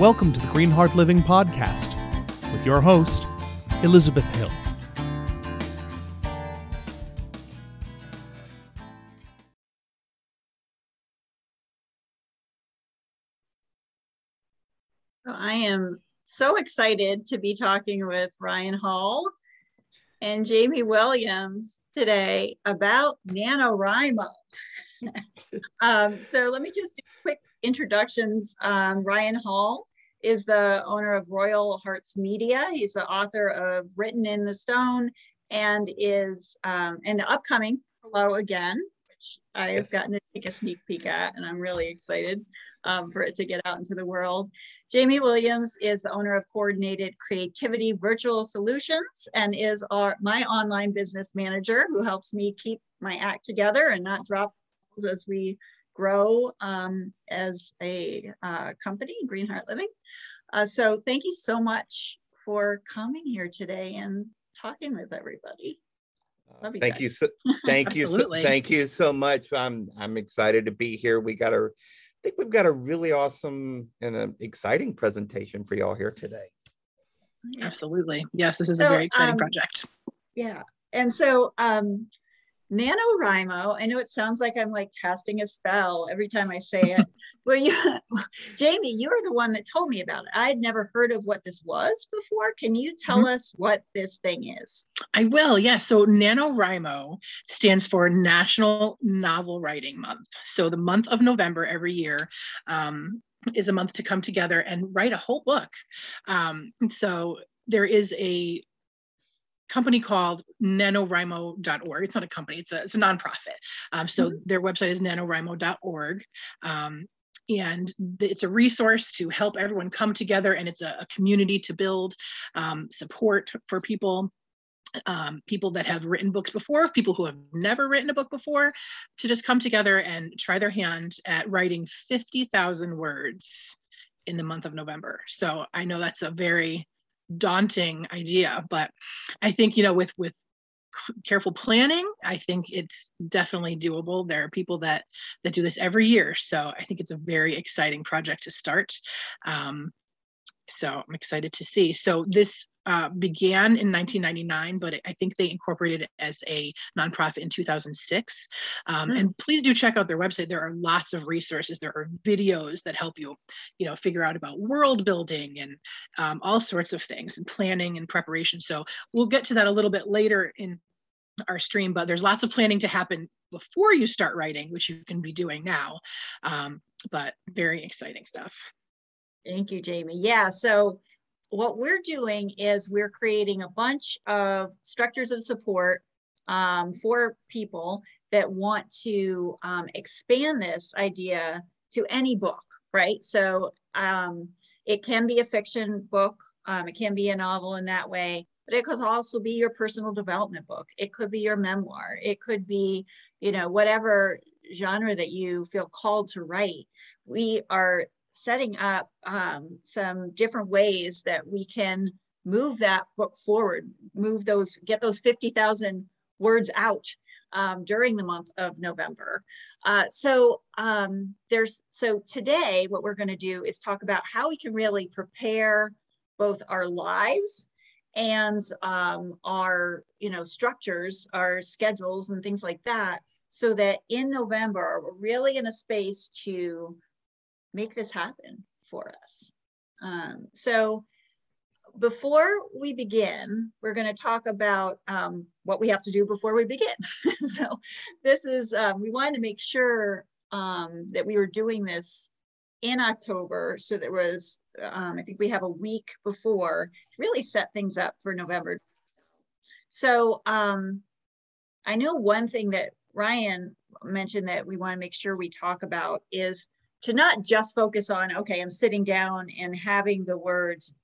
Welcome to the Green Heart Living Podcast with your host, Elizabeth Hill. I am so excited to be talking with Ryan Hall and Jaime Williams today about NaNoWriMo. um, so let me just do a quick introductions. Um, Ryan Hall is the owner of Royal Hearts Media. He's the author of Written in the Stone and is um, and the upcoming Hello Again, which I have yes. gotten to take a sneak peek at, and I'm really excited um, for it to get out into the world. Jaime Williams is the owner of Coordinated Creativity Virtual Solutions and is our my online business manager who helps me keep my act together and not drop as we grow um, as a uh, company, Green Heart Living. Uh, so thank you so much for coming here today and talking with everybody. You thank guys. you so thank you so, thank you so much. I'm I'm excited to be here. We got a I think we've got a really awesome and an exciting presentation for y'all here today. Absolutely. Yes, this is so, a very exciting um, project. Yeah. And so um, NaNoWriMo, I know it sounds like I'm like casting a spell every time I say it. well, you, Jaime, you are the one that told me about it. I'd never heard of what this was before. Can you tell mm-hmm. us what this thing is? I will, yes. Yeah. So NaNoWriMo stands for National Novel Writing Month. So the month of November every year um, is a month to come together and write a whole book. Um, so there is a company called nanowrimo.org. It's not a company, it's a, it's a nonprofit. Um, so mm-hmm. their website is nanowrimo.org. Um, and it's a resource to help everyone come together and it's a, a community to build um, support for people um, people that have written books before, people who have never written a book before, to just come together and try their hand at writing 50,000 words in the month of November. So I know that's a very daunting idea but i think you know with with careful planning i think it's definitely doable. There are people that that do this every year so i think it's a very exciting project to start. Um, so i'm excited to see. So this uh, began in 1999, but I think they incorporated it as a nonprofit in 2006. Um, mm. And please do check out their website. There are lots of resources. There are videos that help you, you know, figure out about world building and um, all sorts of things and planning and preparation. So we'll get to that a little bit later in our stream, but there's lots of planning to happen before you start writing, which you can be doing now. Um, but very exciting stuff. Thank you, Jaime. Yeah. So what we're doing is we're creating a bunch of structures of support um, for people that want to um, expand this idea to any book, right? So um, it can be a fiction book, um, it can be a novel in that way, but it could also be your personal development book. It could be your memoir. It could be, you know, whatever genre that you feel called to write. We are setting up um, some different ways that we can move that book forward, move those, get those 50,000 words out um, during the month of November. Uh, so um, there's, so today what we're gonna do is talk about how we can really prepare both our lives and um, our, you know, structures, our schedules and things like that, so that in November, we're really in a space to make this happen for us. Um, so before we begin, we're going to talk about um, what we have to do before we begin. so this is, um, we wanted to make sure um, that we were doing this in October. So there was, um, I think we have a week before really set things up for November. So um, I know one thing that Ryan mentioned that we want to make sure we talk about is to not just focus on okay i'm sitting down and having the words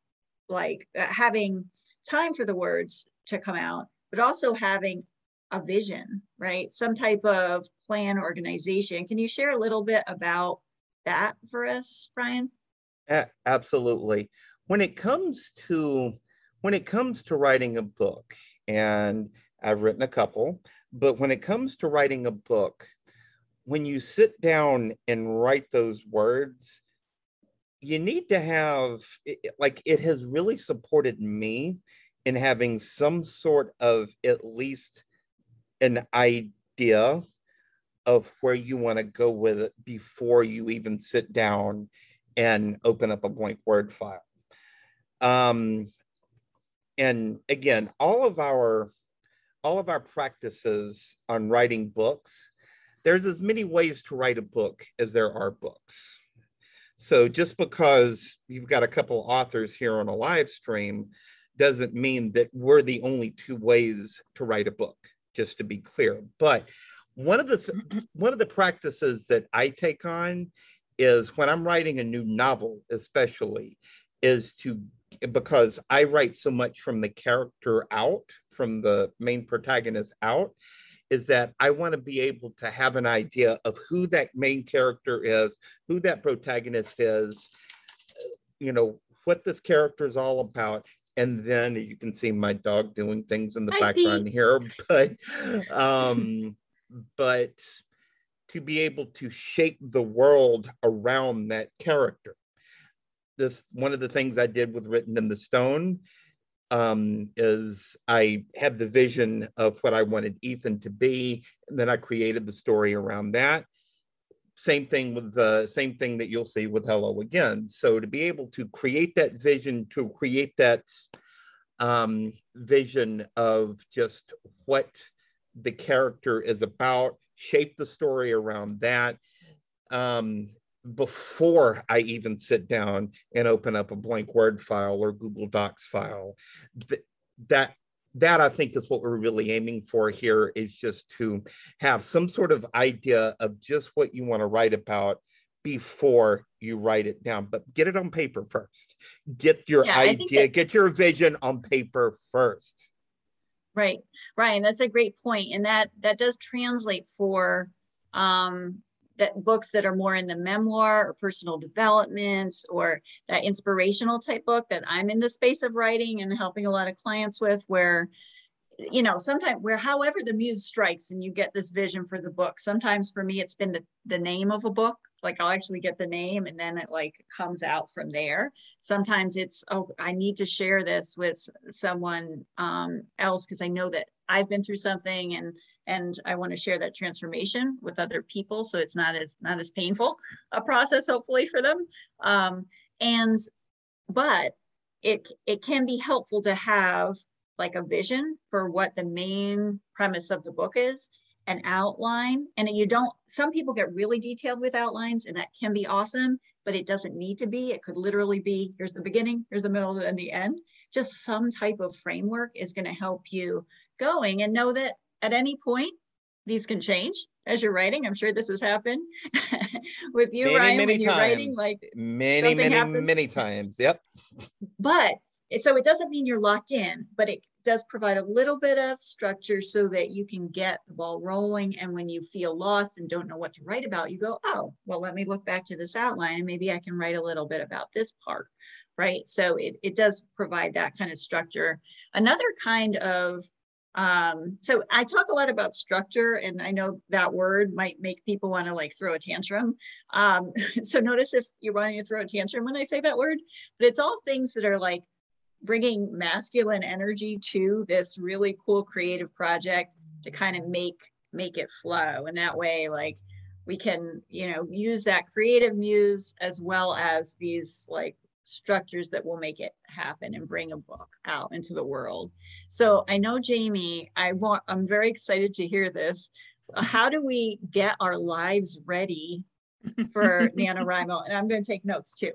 like uh, having time for the words to come out but also having a vision right? Some type of plan organization. Can you share a little bit about that for us ryan? Absolutely. When it comes to when it comes to writing a book and i've written a couple but when it comes to writing a book when you sit down and write those words, you need to have like it has really supported me in having some sort of at least an idea of where you want to go with it before you even sit down and open up a blank word file. Um, and again all of our all of our practices on writing books there's as many ways to write a book as there are books so just because you've got a couple authors here on a live stream doesn't mean that we're the only two ways to write a book, just to be clear. But one of the th- one of the practices that I take on is when I'm writing a new novel, especially, is to because I write so much from the character out, from the main protagonist out, is that I want to be able to have an idea of who that main character is, who that protagonist is, you know, what this character is all about. And then you can see my dog doing things in the Hi, background Pete. here, but um, but to be able to shape the world around that character. This one of the things I did with Written in the Stone um, is I had the vision of what I wanted Ethan to be, and then I created the story around that. Same thing with the same thing that you'll see with Hello Again. So to be able to create that vision, to create that um, vision of just what the character is about, shape the story around that. Um, before I even sit down and open up a blank Word file or Google Docs file. Th- that that I think is what we're really aiming for here is just to have some sort of idea of just what you want to write about before you write it down but get it on paper first. Get your yeah, idea that, get your vision on paper first. Right. Ryan that's a great point and that that does translate for um that books that are more in the memoir or personal development or that inspirational type book that I'm in the space of writing and helping a lot of clients with where you know sometimes where however the muse strikes and you get this vision for the book sometimes for me it's been the, the name of a book. Like i'll actually get the name and then it like comes out from there. Sometimes it's oh i need to share this with someone um, else because i know that i've been through something and and I want to share that transformation with other people so it's not as not as painful a process hopefully for them. Um, and but it it can be helpful to have like a vision for what the main premise of the book is an outline and you don't some people get really detailed with outlines and that can be awesome but it doesn't need to be. It could literally be here's the beginning here's the middle and the end. Just some type of framework is going to help you going and know that at any point, these can change as you're writing. I'm sure this has happened with you, many, Ryan, many when you're times. writing. Like many, many, happens. many times. Yep. But so it doesn't mean you're locked in, but it does provide a little bit of structure so that you can get the ball rolling. And when you feel lost and don't know what to write about, you go, oh, well, let me look back to this outline and maybe I can write a little bit about this part, right? So it, it does provide that kind of structure. Another kind of um, so I talk a lot about structure, and I know that word might make people want to like throw a tantrum. Um, so notice if you're wanting to throw a tantrum when I say that word, but it's all things that are like bringing masculine energy to this really cool creative project to kind of make make it flow, and that way, like we can you know use that creative muse as well as these like structures that will make it happen and bring a book out into the world. So I know Jaime, I want I'm very excited to hear this. How do we get our lives ready for NaNoWriMo? And I'm going to take notes too.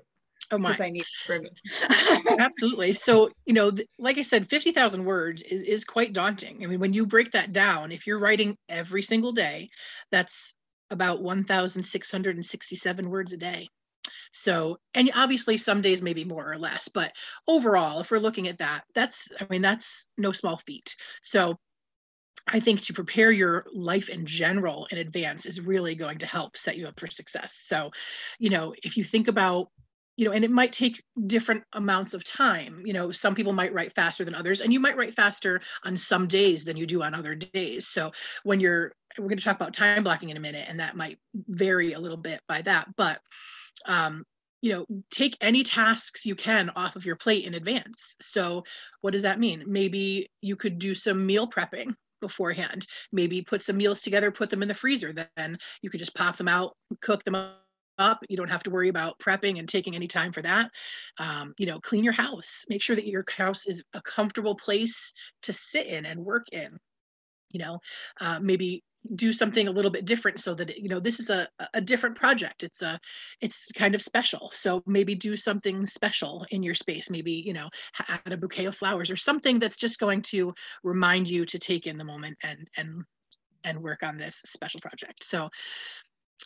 Oh my! I need for me. Absolutely. So you know, like I said, fifty thousand words is is quite daunting. I mean, when you break that down, if you're writing every single day, that's about one thousand six hundred and sixty-seven words a day. So, and obviously some days maybe more or less, but overall, if we're looking at that, that's, I mean, that's no small feat. So I think to prepare your life in general in advance is really going to help set you up for success. So, you know, if you think about you know, and it might take different amounts of time. You know, some people might write faster than others, and you might write faster on some days than you do on other days. So when you're, we're going to talk about time blocking in a minute, and that might vary a little bit by that. But um, you know, take any tasks you can off of your plate in advance. So, what does that mean? Maybe you could do some meal prepping beforehand. Maybe put some meals together, put them in the freezer. Then you could just pop them out, cook them up. You don't have to worry about prepping and taking any time for that. Um, you know, clean your house. Make sure that your house is a comfortable place to sit in and work in. You know, uh, maybe do something a little bit different so that you know this is a, a different project. It's a it's kind of special. So maybe do something special in your space. Maybe you know add a bouquet of flowers or something that's just going to remind you to take in the moment and and and work on this special project. So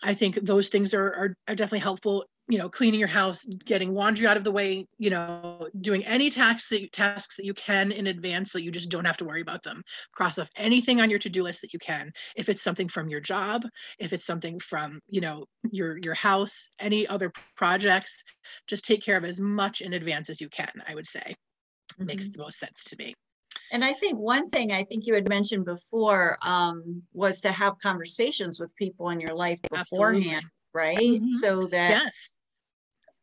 I think those things are, are, are definitely helpful. You know, cleaning your house, getting laundry out of the way. You know, doing any tasks that tasks that you can in advance, so you just don't have to worry about them. Cross off anything on your to-do list that you can. If it's something from your job, if it's something from you know your your house, any other projects, just take care of as much in advance as you can. I would say mm-hmm. makes the most sense to me. And I think one thing I think you had mentioned before um, was to have conversations with people in your life beforehand, Absolutely. right? Mm-hmm. So that yes.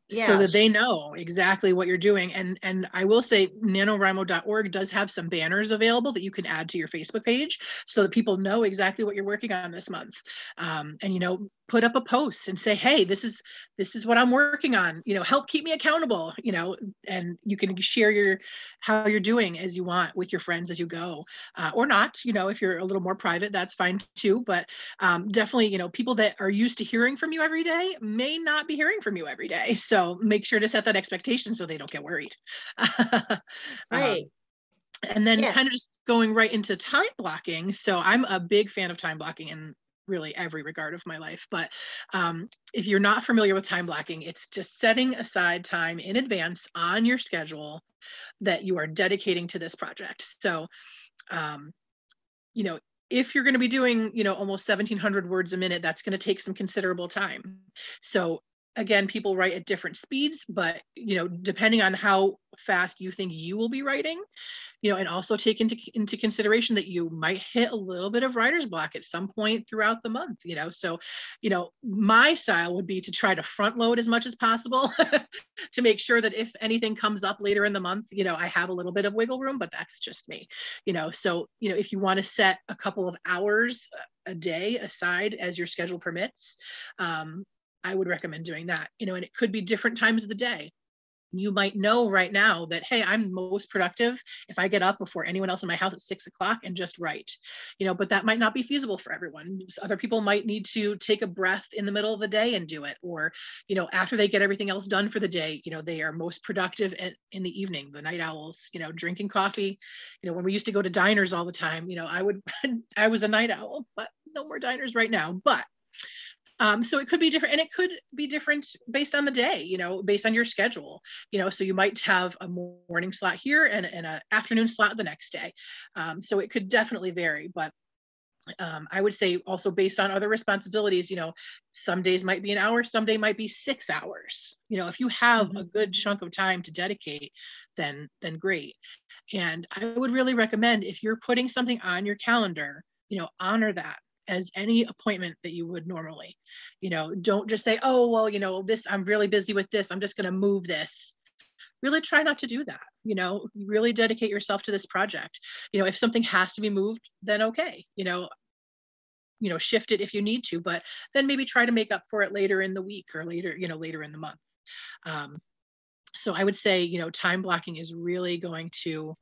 Yeah. so that they know exactly what you're doing and and i will say nanowrimo.org does have some banners available that you can add to your facebook page so that people know exactly what you're working on this month um, and you know put up a post and say hey this is this is what i'm working on you know help keep me accountable you know and you can share your how you're doing as you want with your friends as you go uh, or not you know if you're a little more private that's fine too but um, definitely you know people that are used to hearing from you every day may not be hearing from you every day so make sure to set that expectation so they don't get worried right um, and then yeah. kind of just going right into time blocking so i'm a big fan of time blocking and really every regard of my life. But um, if you're not familiar with time blocking, it's just setting aside time in advance on your schedule that you are dedicating to this project. So, um, you know, if you're going to be doing, you know, almost 1700 words a minute, that's going to take some considerable time. So again people write at different speeds but you know depending on how fast you think you will be writing you know and also take into into consideration that you might hit a little bit of writer's block at some point throughout the month you know? So you know my style would be to try to front load as much as possible to make sure that if anything comes up later in the month you know i have a little bit of wiggle room but that's just me you know? So you know if you want to set a couple of hours a day aside as your schedule permits um, I would recommend doing that. You know, and it could be different times of the day. You might know right now that, hey, I'm most productive if I get up before anyone else in my house at six o'clock and just write, you know, but that might not be feasible for everyone. Other people might need to take a breath in the middle of the day and do it. Or, you know, after they get everything else done for the day, you know, they are most productive in, in the evening, the night owls, you know, drinking coffee. You know, when we used to go to diners all the time, you know, I would, I was a night owl, but no more diners right now. But um, so it could be different and it could be different based on the day, you know, based on your schedule, you know, so you might have a morning slot here and, and an afternoon slot the next day. Um, so it could definitely vary, but um, I would say also based on other responsibilities, you know, some days might be an hour, some day might be six hours. You know, if you have mm-hmm. a good chunk of time to dedicate, then then great. And I would really recommend if you're putting something on your calendar, you know, honor that as any appointment that you would normally. You know, don't just say, oh, well, you know, this, I'm really busy with this. I'm just going to move this. Really try not to do that. You know, really dedicate yourself to this project. You know, if something has to be moved, then okay. You know, you know, shift it if you need to, but then maybe try to make up for it later in the week or later, you know, later in the month. Um, so I would say, you know, time blocking is really going to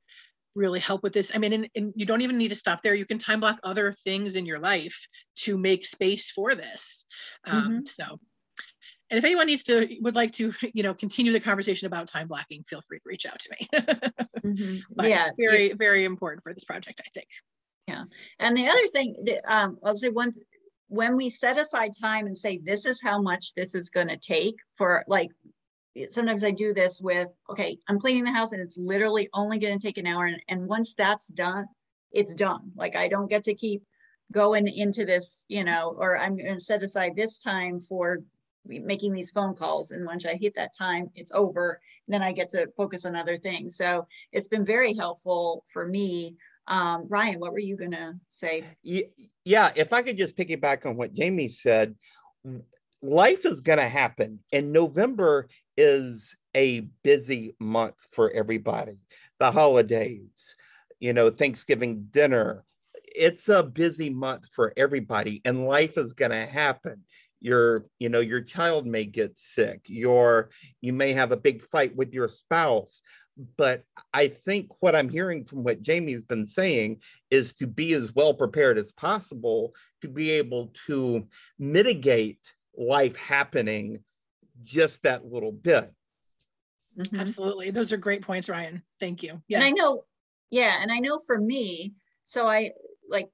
really help with this. I mean, and, and, you don't even need to stop there. You can time block other things in your life to make space for this. Um, mm-hmm. So, and if anyone needs to would like to, you know, continue the conversation about time blocking, feel free to reach out to me. mm-hmm. yeah, very, yeah. very important for this project, I think. Yeah, and the other thing that um, I'll say one. When we set aside time and say this is how much this is going to take for like sometimes I do this with, okay, I'm cleaning the house and it's literally only going to take an hour. And, and once that's done, it's done. Like I don't get to keep going into this, you know, or I'm going to set aside this time for making these phone calls. And once I hit that time, it's over. then I get to focus on other things. So it's been very helpful for me. Um, Ryan, what were you going to say? Yeah, if I could just piggyback on what Jaime said, life is going to happen and november is a busy month for everybody. The holidays you know thanksgiving dinner it's a busy month for everybody and life is going to happen. Your you know your child may get sick your you may have a big fight with your spouse but i think what i'm hearing from what jaime's been saying is to be as well prepared as possible to be able to mitigate life happening just that little bit. Mm-hmm. absolutely. Those are great points ryan. Thank you. Yeah and i know yeah and i know for me so i like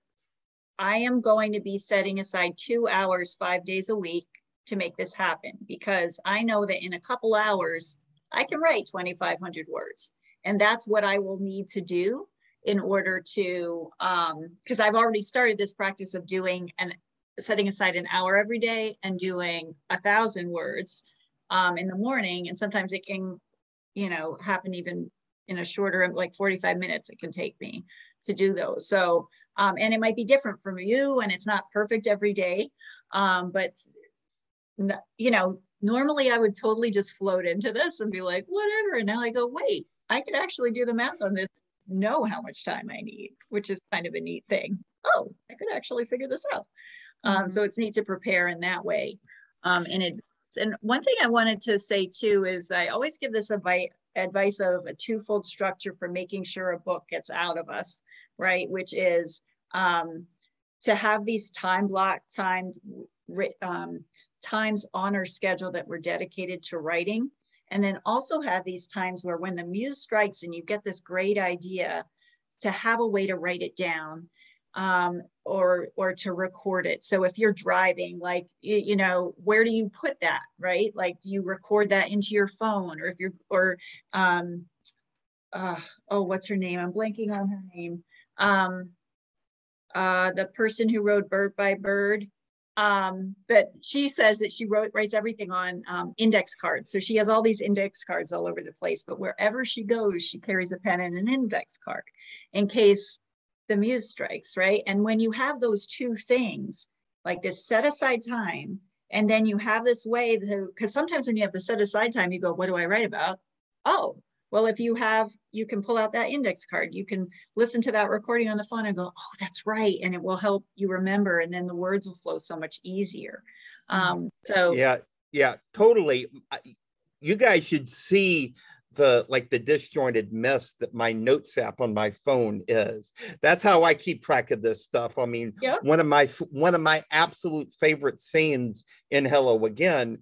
I am going to be setting aside two hours, five days a week to make this happen because I know that in a couple hours, I can write 2,500 words. And that's what I will need to do in order to, because um, I've already started this practice of doing and setting aside an hour every day and doing a thousand words um, in the morning. And sometimes it can, you know, happen even in a shorter, like 45 minutes, it can take me to do those. So um, and it might be different from you and it's not perfect every day. Um, but, you know, normally I would totally just float into this and be like, whatever. And now I go, wait, I could actually do the math on this, know how much time I need, which is kind of a neat thing. Oh, I could actually figure this out. Um, so it's neat to prepare in that way. Um, in advance. And one thing I wanted to say too is I always give this advice advice of a twofold structure for making sure a book gets out of us, right? Which is um, to have these time block time um, times on our schedule that we're dedicated to writing. And then also have these times where when the muse strikes and you get this great idea to have a way to write it down um, or or to record it. So if you're driving, like you, know, where do you put that, right? Like, do you record that into your phone, or if you're or um, uh, oh, what's her name? I'm blanking on her name. Um, uh, the person who wrote Bird by Bird. Um, but she says that she wrote writes everything on um, index cards. So she has all these index cards all over the place. But wherever she goes, she carries a pen and an index card in case the muse strikes, right? And when you have those two things, like this set aside time, and then you have this way because sometimes when you have the set aside time, you go, what do I write about? Oh, well, if you have, you can pull out that index card. You can listen to that recording on the phone and go, oh, that's right. And it will help you remember. And then the words will flow so much easier. Um, so, yeah, yeah, totally. You guys should see the like the disjointed mess that my notes app on my phone is. That's how i keep track of this stuff. I mean one of my one of my absolute favorite scenes in hello again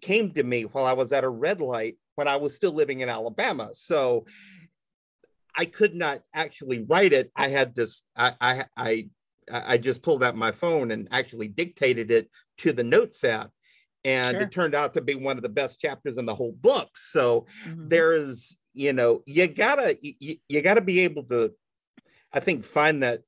came to me while i was at a red light when i was still living in alabama. So i could not actually write it. I had this i i i, I just pulled out my phone and actually dictated it to the notes app and sure. it turned out to be one of the best chapters in the whole book so mm-hmm. there's you know you gotta you, you gotta be able to i think find that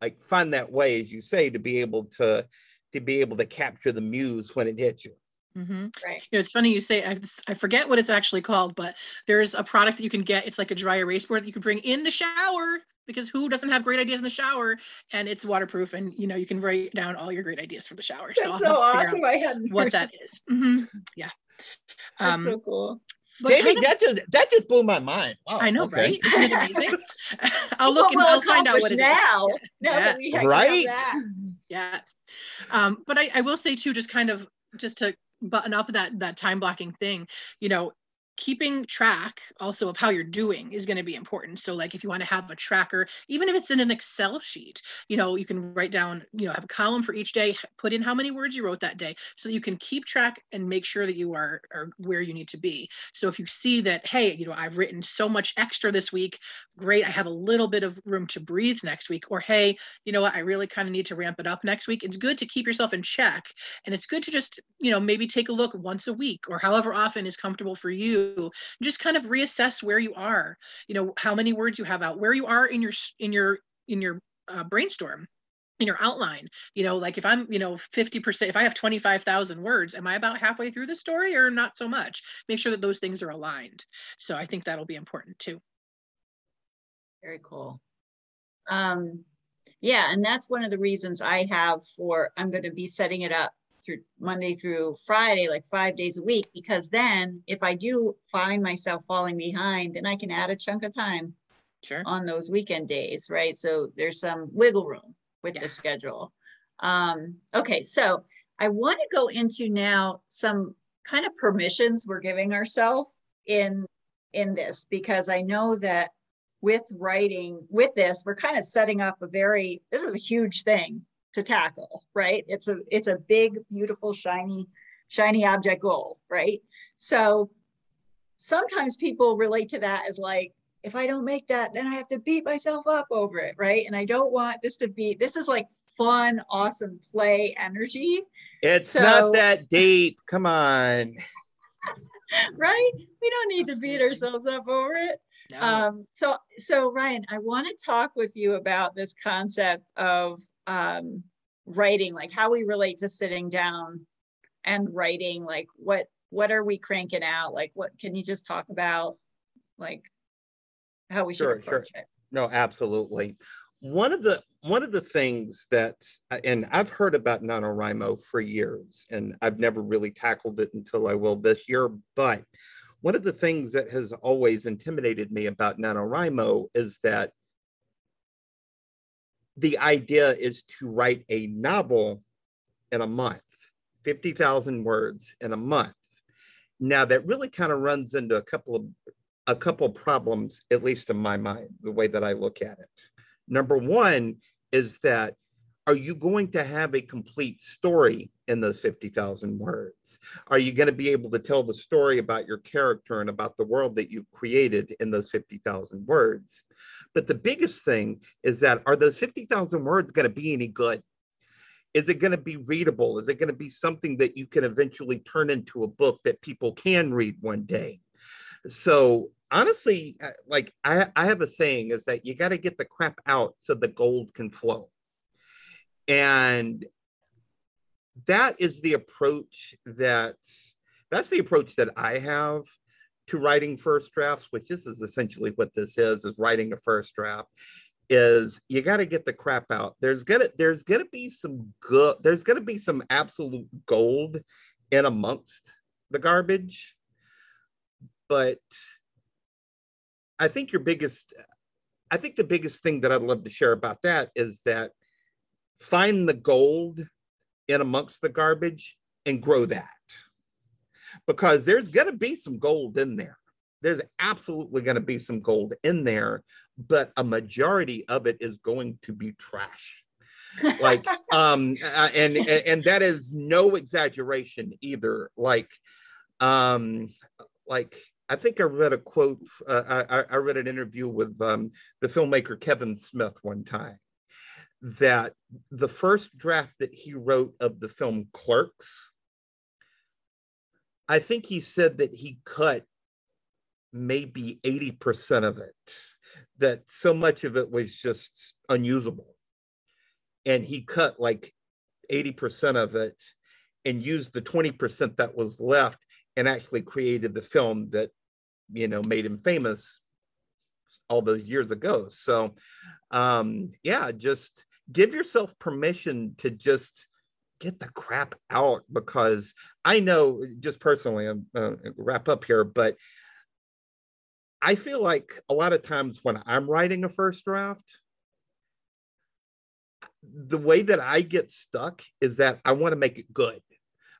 like find that way as you say to be able to to be able to capture the muse when it hits you Mm-hmm. Right. You know, it's funny you say I, I forget what it's actually called, but there's a product that you can get. It's like a dry erase board that you can bring in the shower because who doesn't have great ideas in the shower? And it's waterproof, and you know you can write down all your great ideas for the shower. That's so, so awesome! I hadn't what that is. Mm-hmm. Yeah. That's um, so cool. Jaime, that just that just blew my mind. Wow, I know, okay. right? Isn't it amazing? I'll look and I'll find out what it now. Is. Now yeah. that we have right? Yes. Um, but I, I will say too, just kind of just to button up that that time blocking thing you know keeping track also of how you're doing is going to be important. So like if you want to have a tracker even if it's in an excel sheet you know you can write down you know have a column for each day put in how many words you wrote that day so you can keep track and make sure that you are, are where you need to be. So if you see that hey you know i've written so much extra this week great i have a little bit of room to breathe next week or hey you know what i really kind of need to ramp it up next week it's good to keep yourself in check. And it's good to just you know maybe take a look once a week or however often is comfortable for you just kind of reassess where you are you know how many words you have out where you are in your in your in your uh, brainstorm in your outline. You know like if i'm you know 50% if i have 25000 words am i about halfway through the story or not so much? Make sure that those things are aligned. So i think that'll be important too. Very cool. Um yeah and that's one of the reasons i have for i'm going to be setting it up through Monday through Friday, like five days a week, because then if I do find myself falling behind, then I can add a chunk of time Sure. on those weekend days, right? So there's some wiggle room with Yeah. the schedule. Um, okay, so I want to go into now some kind of permissions we're giving ourselves in in this because I know that with writing with this, we're kind of setting up a very this is a huge thing to tackle, right? It's a it's a big, beautiful, shiny, shiny object goal, right? So sometimes people relate to that as like if I don't make that, then I have to beat myself up over it, right? And I don't want this to be, this is like fun, awesome play energy, It's So- not that deep. Come on. right? We don't need to beat ourselves up over it. No. Um, so, so Ryan, I want to talk with you about this concept of um, writing, like how we relate to sitting down and writing. Like, what what are we cranking out? Like, what can you just talk about, like how we should Sure, sure. approach it? No, absolutely. One of the one of the things that and I've heard about NaNoWriMo for years, and I've never really tackled it until I will this year. But one of the things that has always intimidated me about NaNoWriMo is that the idea is to write a novel in a month, 50,000 words in a month. Now that really kind of runs into a couple of a couple problems, at least in my mind, the way that I look at it. Number one is that are you going to have a complete story in those 50,000 words? Are you going to be able to tell the story about your character and about the world that you've created in those 50,000 words? But the biggest thing is that are those 50,000 words going to be any good? Is it going to be readable? Is it going to be something that you can eventually turn into a book that people can read one day? So honestly, uh, like I, I have a saying is that you got to get the crap out so the gold can flow. And that is the approach that that's the approach that I have to writing first drafts, which this is essentially what this is, is writing a first draft is you got to get the crap out. There's gonna there's gonna be some good there's gonna be some absolute gold in amongst the garbage but I think your biggest, I think the biggest thing that I'd love to share about that is that find the gold in amongst the garbage and grow that. Because there's going to be some gold in there. There's absolutely going to be some gold in there, but a majority of it is going to be trash. like um uh, and and that is no exaggeration either like um like I think I read a quote. Uh, I, I read an interview with um, the filmmaker Kevin Smith one time that the first draft that he wrote of the film Clerks, I think he said that he cut maybe 80% of it, that so much of it was just unusable. And he cut like 80% of it and used the 20% that was left and actually created the film that you know made him famous all those years ago so um yeah just give yourself permission to just get the crap out because i know just personally i'm uh, wrap up here but i feel like a lot of times when i'm writing a first draft the way that i get stuck is that i want to make it good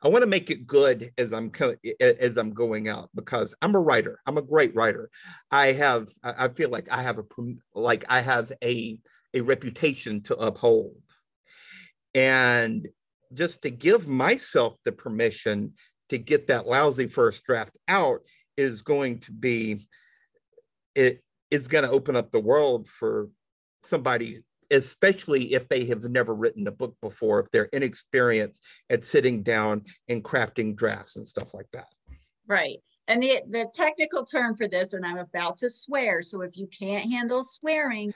I want to make it good as I'm as I'm going out because I'm a writer. I'm a great writer. I have I feel like I have a like I have a a reputation to uphold. And just to give myself the permission to get that lousy first draft out is going to be it is going to open up the world for somebody especially if they have never written a book before, if they're inexperienced at sitting down and crafting drafts and stuff like that. Right. And the, the technical term for this, and I'm about to swear, so if you can't handle swearing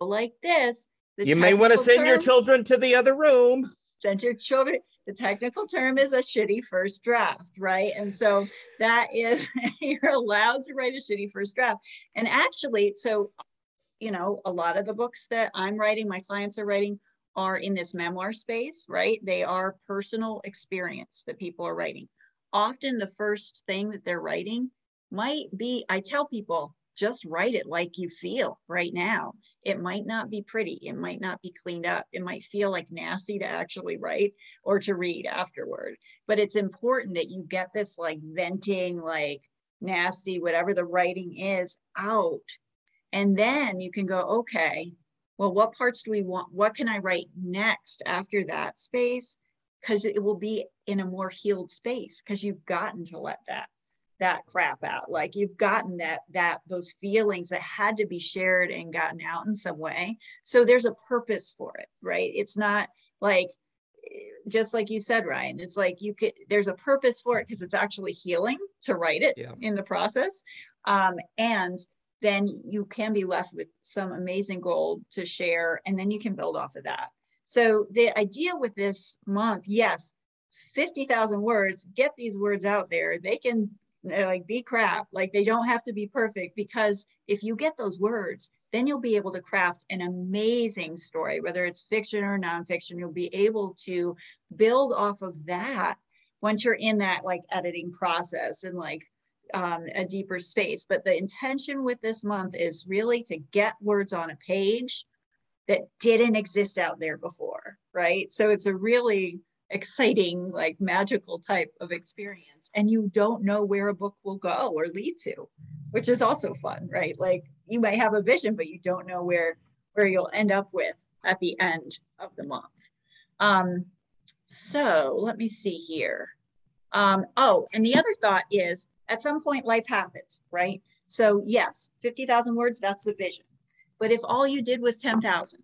like this, you may want to send term, your children to the other room. Send your children. The technical term is a shitty first draft, right? And so that is, you're allowed to write a shitty first draft. And actually, so you know, a lot of the books that I'm writing, my clients are writing, are in this memoir space, right? They are personal experience that people are writing. Often the first thing that they're writing might be, I tell people, just write it like you feel right now. It might not be pretty. It might not be cleaned up. It might feel like nasty to actually write or to read afterward. But it's important that you get this like venting, like nasty, whatever the writing is, out. And then you can go, okay, well, what parts do we want? What can I write next after that space? Because it will be in a more healed space because you've gotten to let that that crap out like you've gotten that that those feelings that had to be shared and gotten out in some way. So there's a purpose for it right? It's not like just like you said ryan it's like you could there's a purpose for it because it's actually healing to write it yeah. in the process um, and then you can be left with some amazing gold to share and then you can build off of that. So the idea with this month yes 50,000 words get these words out there. They can like be crap like they don't have to be perfect because if you get those words then you'll be able to craft an amazing story whether it's fiction or nonfiction you'll be able to build off of that once you're in that like editing process and like um, a deeper space. But the intention with this month is really to get words on a page that didn't exist out there before, right? So it's a really exciting, like magical type of experience. And you don't know where a book will go or lead to, which is also fun, right? Like you might have a vision, but you don't know where where you'll end up with at the end of the month. Um, so let me see here. Um, oh, and the other thought is at some point life happens, right? So yes, 50,000 words, that's the vision. But if all you did was 10,000,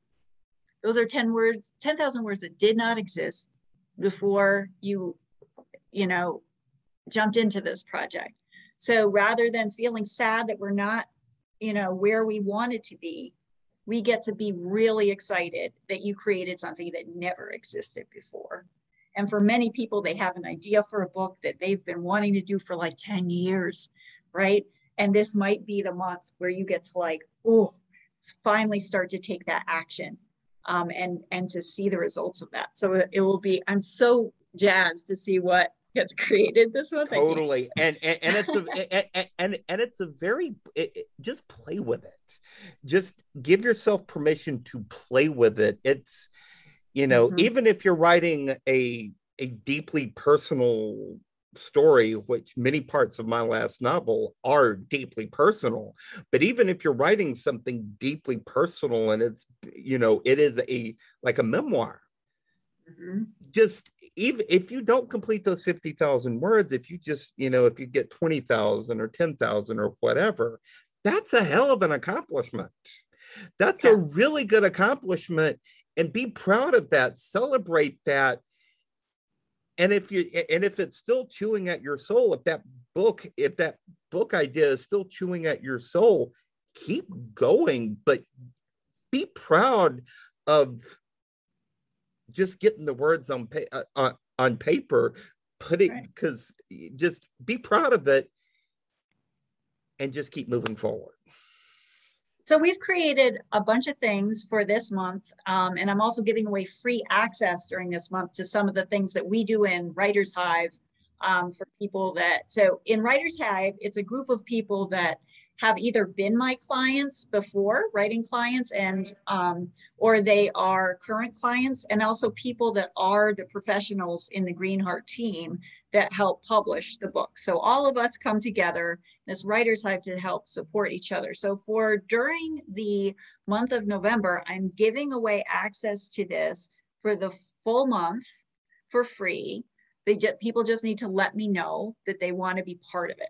those are 10 words, 10,000 words that did not exist before you, you know, jumped into this project. So rather than feeling sad that we're not, you know, where we wanted to be, we get to be really excited that you created something that never existed before. And for many people, they have an idea for a book that they've been wanting to do for like 10 years, right? And this might be the month where you get to like, oh, finally start to take that action um, and and to see the results of that. So it, it will be. I'm so jazzed to see what gets created this month. Totally, and, and and it's a and, and and it's a very it, it, just play with it. Just give yourself permission to play with it. It's you know mm-hmm. even if you're writing a a deeply personal story which many parts of my last novel are deeply personal. But even if you're writing something deeply personal and it's you know it is a like a memoir. Mm-hmm. just even if you don't complete those 50,000 words if you just you know if you get 20,000 or 10,000 or whatever that's a hell of an accomplishment. That's yeah. a really good accomplishment. And be proud of that. Celebrate that and if you and if it's still chewing at your soul if that book if that book idea is still chewing at your soul keep going but be proud of just getting the words on pa- uh, on, on paper putting because right. just be proud of it and just keep moving forward so we've created a bunch of things for this month, um, and I'm also giving away free access during this month to some of the things that we do in Writers Hive um, for people that. So in Writers Hive, it's a group of people that have either been my clients before, writing clients, and um, or they are current clients, and also people that are the professionals in the Greenheart team that help publish the book. So all of us come together, as writers have to help support each other. So for during the month of November, I'm giving away access to this for the full month for free. They just, people just need to let me know that they want to be part of it.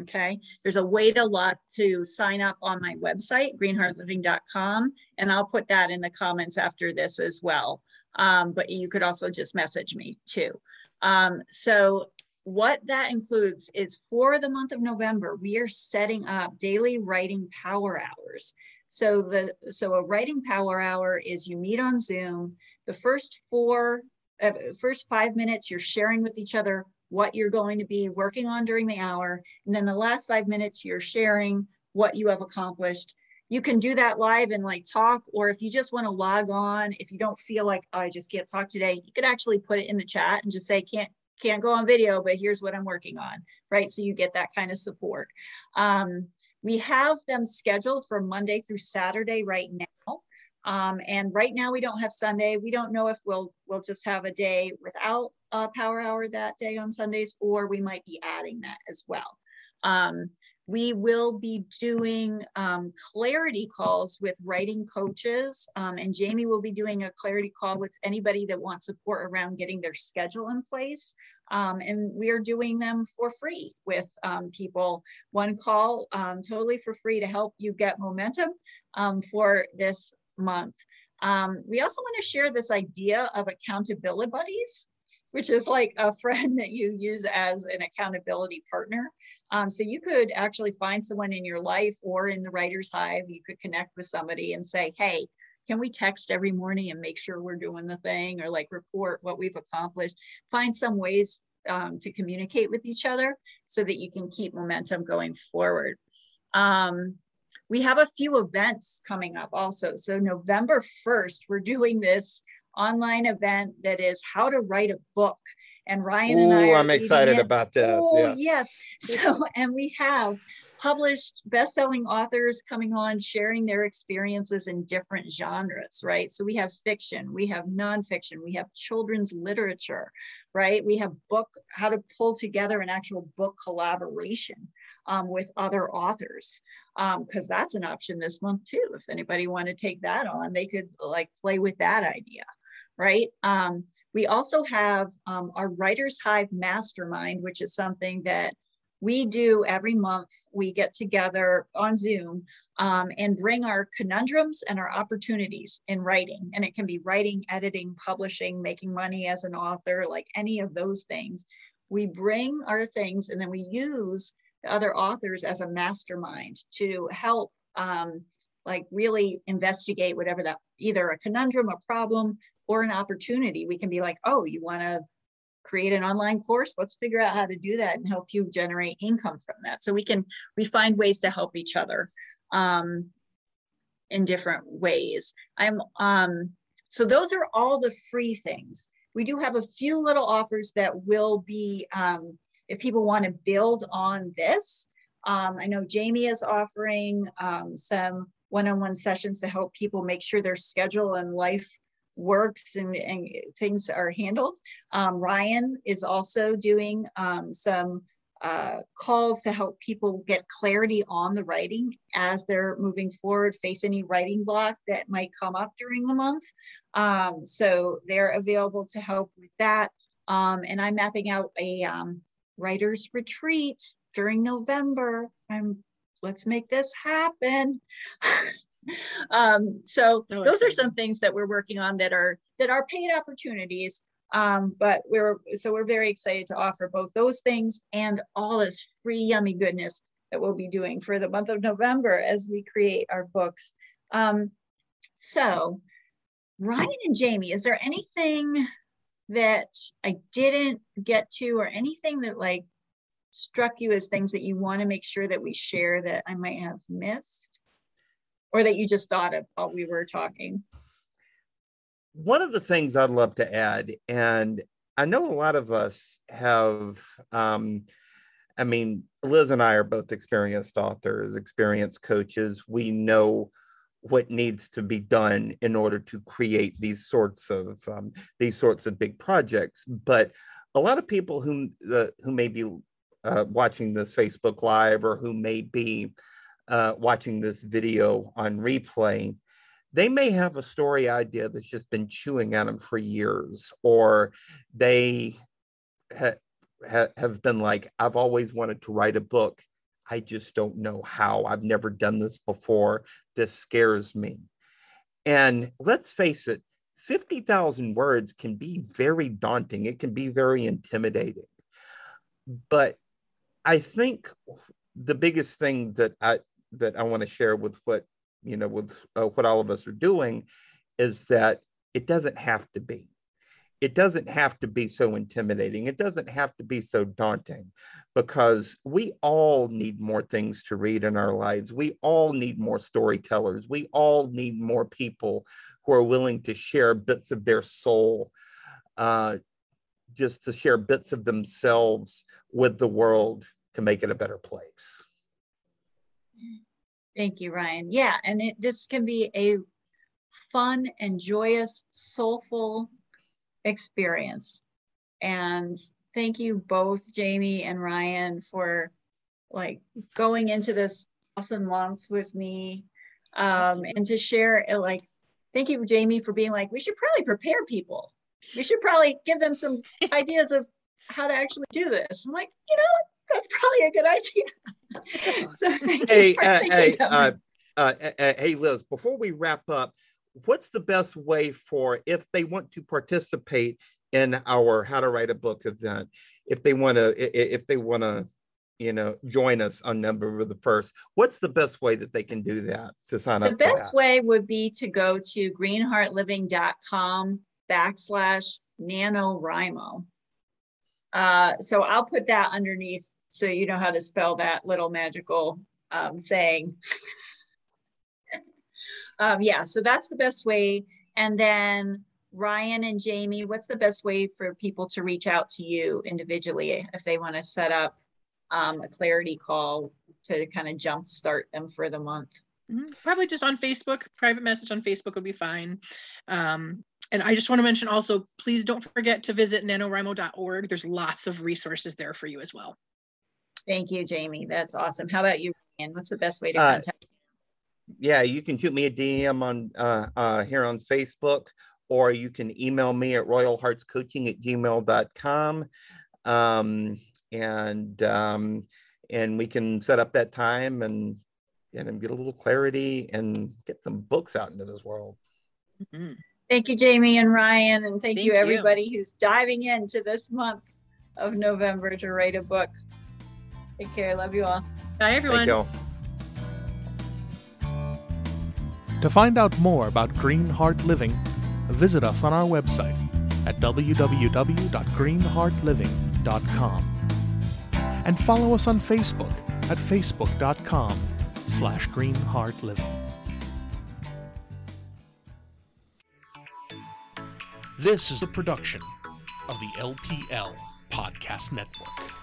Okay, there's a wait a lot to sign up on my website, greenheartliving.com, and I'll put that in the comments after this as well. Um, but you could also just message me too. Um, so what that includes is for the month of November, we are setting up daily writing power hours. So the so a writing power hour is you meet on Zoom. The first four, uh, first five minutes, you're sharing with each other what you're going to be working on during the hour, and then the last five minutes, you're sharing what you have accomplished you can do that live and like talk, or if you just want to log on, if you don't feel like oh, I just can't talk today, you could actually put it in the chat and just say can't can't go on video, but here's what I'm working on, right? So you get that kind of support. Um, we have them scheduled for Monday through Saturday right now. Um, and right now we don't have Sunday. We don't know if we'll we'll just have a day without a power hour that day on Sundays, or we might be adding that as well. Um, we will be doing um, clarity calls with writing coaches, um, and Jaime will be doing a clarity call with anybody that wants support around getting their schedule in place. Um, and we are doing them for free with um, people. One call um, totally for free to help you get momentum um, for this month. we also want to share this idea of accountability buddies which is like a friend that you use as an accountability partner. Um, so you could actually find someone in your life or in the writer's hive, you could connect with somebody and say, hey, can we text every morning and make sure we're doing the thing or like report what we've accomplished? Find some ways um, to communicate with each other so that you can keep momentum going forward. Um, we have a few events coming up also. So November 1st, we're doing this online event that is how to write a book. And Ryan Ooh, and I I'm excited about this. Oh, yes. yes. So, and we have published best-selling authors coming on sharing their experiences in different genres right so we have fiction we have nonfiction we have children's literature right we have book how to pull together an actual book collaboration um, with other authors because um, that's an option this month too if anybody want to take that on they could like play with that idea right? Um, we also have um, our Writers Hive Mastermind, which is something that we do every month. We get together on Zoom um, and bring our conundrums and our opportunities in writing. And it can be writing, editing, publishing, making money as an author, like any of those things. We bring our things and then we use the other authors as a mastermind to help um, like really investigate whatever that either a conundrum, a problem, or an opportunity. We can be like, oh, you want to create an online course? Let's figure out how to do that and help you generate income from that. So we can we find ways to help each other um, in different ways. I'm um, so those are all the free things. We do have a few little offers that will be um, if people want to build on this. Um, I know Jaime is offering um, some one-on-one sessions to help people make sure their schedule and life works and, and things are handled. Um, Ryan is also doing um, some uh, calls to help people get clarity on the writing as they're moving forward, face any writing block that might come up during the month. Um, so they're available to help with that. Um, and I'm mapping out a um, writer's retreat during November. I'm let's make this happen. um, so oh, those are some things that we're working on that are that are paid opportunities. Um, but we're so we're very excited to offer both those things and all this free yummy goodness that we'll be doing for the month of November as we create our books. Um, so Ryan and Jaime, is there anything that I didn't get to or anything that like struck you as things that you want to make sure that we share that I might have missed or that you just thought of while we were talking? One of the things I'd love to add, and I know a lot of us have, um, I mean, Liz and I are both experienced authors, experienced coaches. We know what needs to be done in order to create these sorts of um, these sorts of big projects. But a lot of people who uh, who may be uh, watching this Facebook Live or who may be uh, watching this video on replay, they may have a story idea that's just been chewing at them for years, or they ha- ha- have been like, I've always wanted to write a book. I just don't know how. I've never done this before. This scares me. And let's face it, 50,000 words can be very daunting. It can be very intimidating. But I think the biggest thing that I that I want to share with what you know with uh, what all of us are doing is that it doesn't have to be. it doesn't have to be so intimidating. It doesn't have to be so daunting because we all need more things to read in our lives. We all need more storytellers. We all need more people who are willing to share bits of their soul, uh, just to share bits of themselves with the world to make it a better place. Thank you, Ryan. Yeah, and it, this can be a fun and joyous, soulful experience. And thank you both, Jaime and Ryan, for like going into this awesome month with me um, and to share it. Like, thank you, Jaime, for being like, we should probably prepare people. We should probably give them some ideas of how to actually do this. I'm like, you know, that's probably a good idea. so thank hey, uh, hey, uh, uh, uh, hey, Liz, before we wrap up, what's the best way for if they want to participate in our How to Write a Book event? If they want to, if they want to, you know, join us on November the first, what's the best way that they can do that to sign The up? for best way would be to go to greenheartliving.com backslash NaNoWriMo. Uh, so I'll put that underneath so you know how to spell that little magical um, saying. um, yeah, so that's the best way. And then Ryan and Jaime, what's the best way for people to reach out to you individually if they want to set up um, a clarity call to kind of jumpstart them for the month? Mhm. Probably just on Facebook, private message on Facebook would be fine. Um, and I just want to mention also, please don't forget to visit nanowrimo.org. There's lots of resources there for you as well. Thank you, Jaime. That's awesome. How about you, Ryan? What's the best way to Uh, contact? yeah, you can shoot me a DM on uh, uh, here on Facebook, or you can email me at royalheartscoaching at gmail.com. Um, and um, and we can set up that time and and get a little clarity and get some books out into this world. Mhm. Thank you, Jaime and Ryan, and thank, Thank you you. everybody who's diving into this month of November to write a book. Take care. Love you all. Bye, everyone. Thank y'all. To find out more about Green Heart Living, visit us on our website at www.greenheartliving.com and follow us on Facebook at facebook.com slash greenheartliving. This is a production of the LPL Podcast Network.